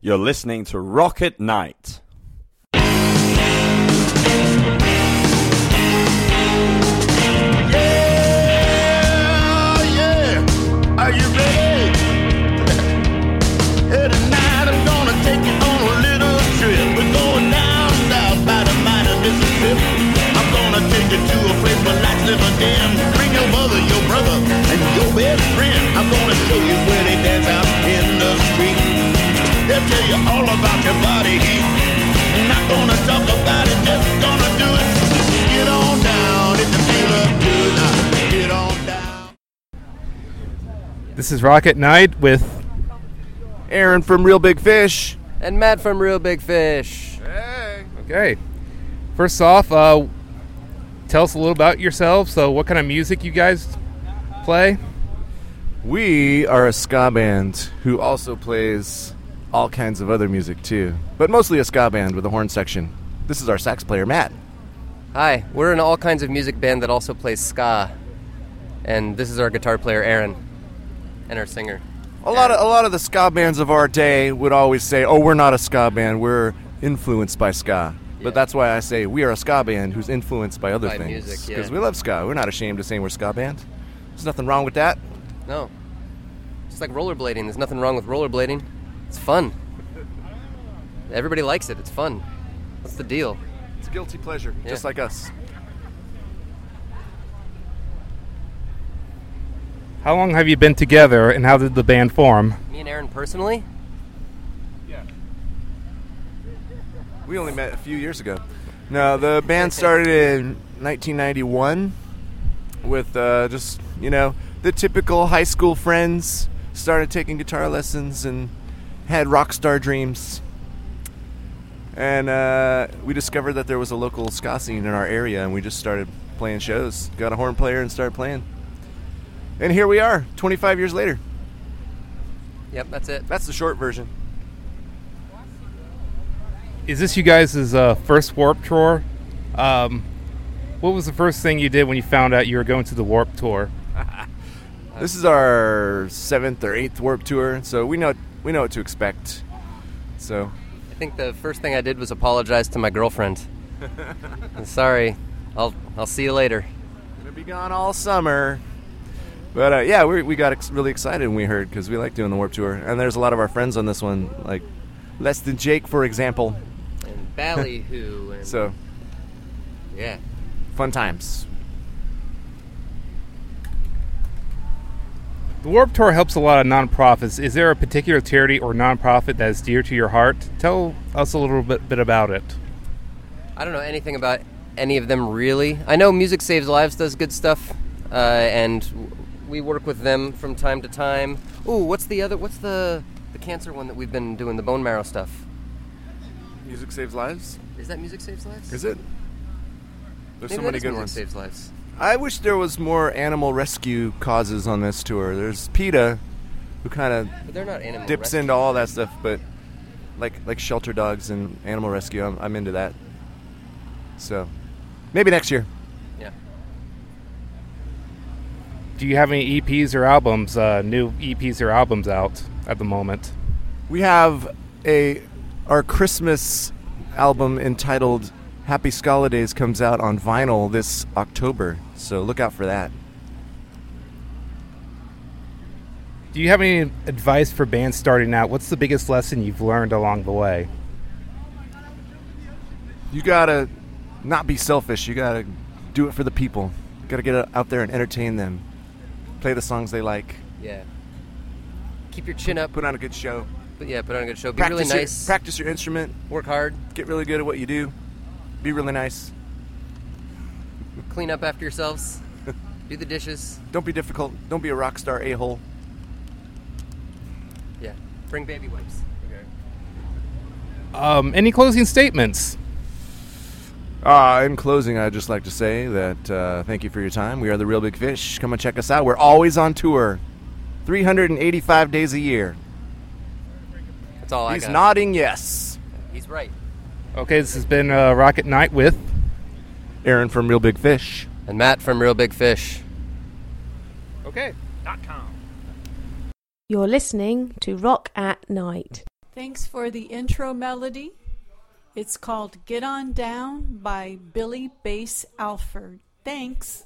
You're listening to Rock at Night. They'll tell you all about your body heat. Not gonna talk about it, just gonna do it. Get on down if you feel up good. Now, get on down. This is Rock at Night with Aaron from Reel Big Fish. And Matt from Reel Big Fish. Hey. Okay. First off, uh, tell us a little about yourselves. So, what kind of music you guys play? We are a ska band who also plays all kinds of other music too, but mostly a ska band with a horn section. This is our sax player, Matt. Hi, we're an all kinds of music band that also plays ska. And this is our guitar player, Aaron, and our singer. A lot of a lot of the ska bands of our day would always say, "Oh, we're not a ska band. We're influenced by ska." Yeah. But that's why I say we are a ska band who's influenced by other By things. music, yeah. Because we love ska. We're not ashamed to say we're a ska band. There's nothing wrong with that. No. It's like rollerblading. There's nothing wrong with rollerblading. It's fun. Everybody likes it. It's fun. What's the deal? It's a guilty pleasure, Yeah. just like us. How long have you been together, and how did the band form? Me and Aaron personally? Yeah. We only met a few years ago. No, the band started in 1991 with uh, just, you know, the typical high school friends. Started taking guitar lessons and had rock star dreams. And uh, we discovered that there was a local ska scene in our area, and we just started playing shows. Got a horn player and started playing. And here we are, 25 years later. Yep, that's it. That's the short version. Is this you guys' uh, first Warped Tour? Um, what was the first thing you did when you found out you were going to the Warped Tour? This is our seventh or eighth Warped Tour, so we know we know what to expect. So I think the first thing I did was apologize to my girlfriend. I'm sorry. I'll I'll see you later. gonna be gone all summer. But uh, yeah, we we got ex- really excited when we heard because we like doing the Warped Tour, and there's a lot of our friends on this one, like Less Than Jake, for example. And Ballyhoo and So yeah. fun times. The Warped Tour helps a lot of nonprofits. Is there a particular charity or nonprofit that is dear to your heart? Tell us a little bit, bit about it. I don't know anything about any of them really. I know Music Saves Lives does good stuff, uh, and we work with them from time to time. Ooh, what's the other? What's the the cancer one that we've been doing the bone marrow stuff? Music saves lives. Is that Music Saves Lives? Is it? There's Maybe so many good Music ones. Saves Lives. I wish there was more animal rescue causes on this tour. There's PETA, who kind of But they're not animal. dips rescue. into all that stuff, but like like shelter dogs and animal rescue, I'm, I'm into that. So maybe next year. Yeah. Do you have any EPs or albums, uh, new EPs or albums out at the moment? We have a our Christmas album entitled Happy Skalidays comes out on vinyl this October, so look out for that. Do you have any advice for bands starting out? What's the biggest lesson you've learned along the way? You gotta not be selfish. You gotta do it for the people. You gotta get out there and entertain them. Play the songs they like. Yeah. Keep your chin up. Put on a good show. But yeah, put on a good show. Be practice really your, nice. practice your instrument. Work hard. Get really good at what you do. Be really nice. Clean up after yourselves. do the dishes. Don't be difficult. Don't be a rock star a hole. Yeah. Bring baby wipes. Okay. Um, any closing statements? Uh, in closing, I'd just like to say that uh, thank you for your time. We are the Reel Big Fish. Come and check us out. We're always on tour, 385 days a year. That's all I He's got. nodding yes. He's right. Okay, this has been uh, Rock at Night with Aaron from Reel Big Fish. And Matt from Reel Big Fish. Okay. You're listening to Rock at Night. Thanks for the intro melody. It's called Get On Down by Billy Bass Alford. Thanks.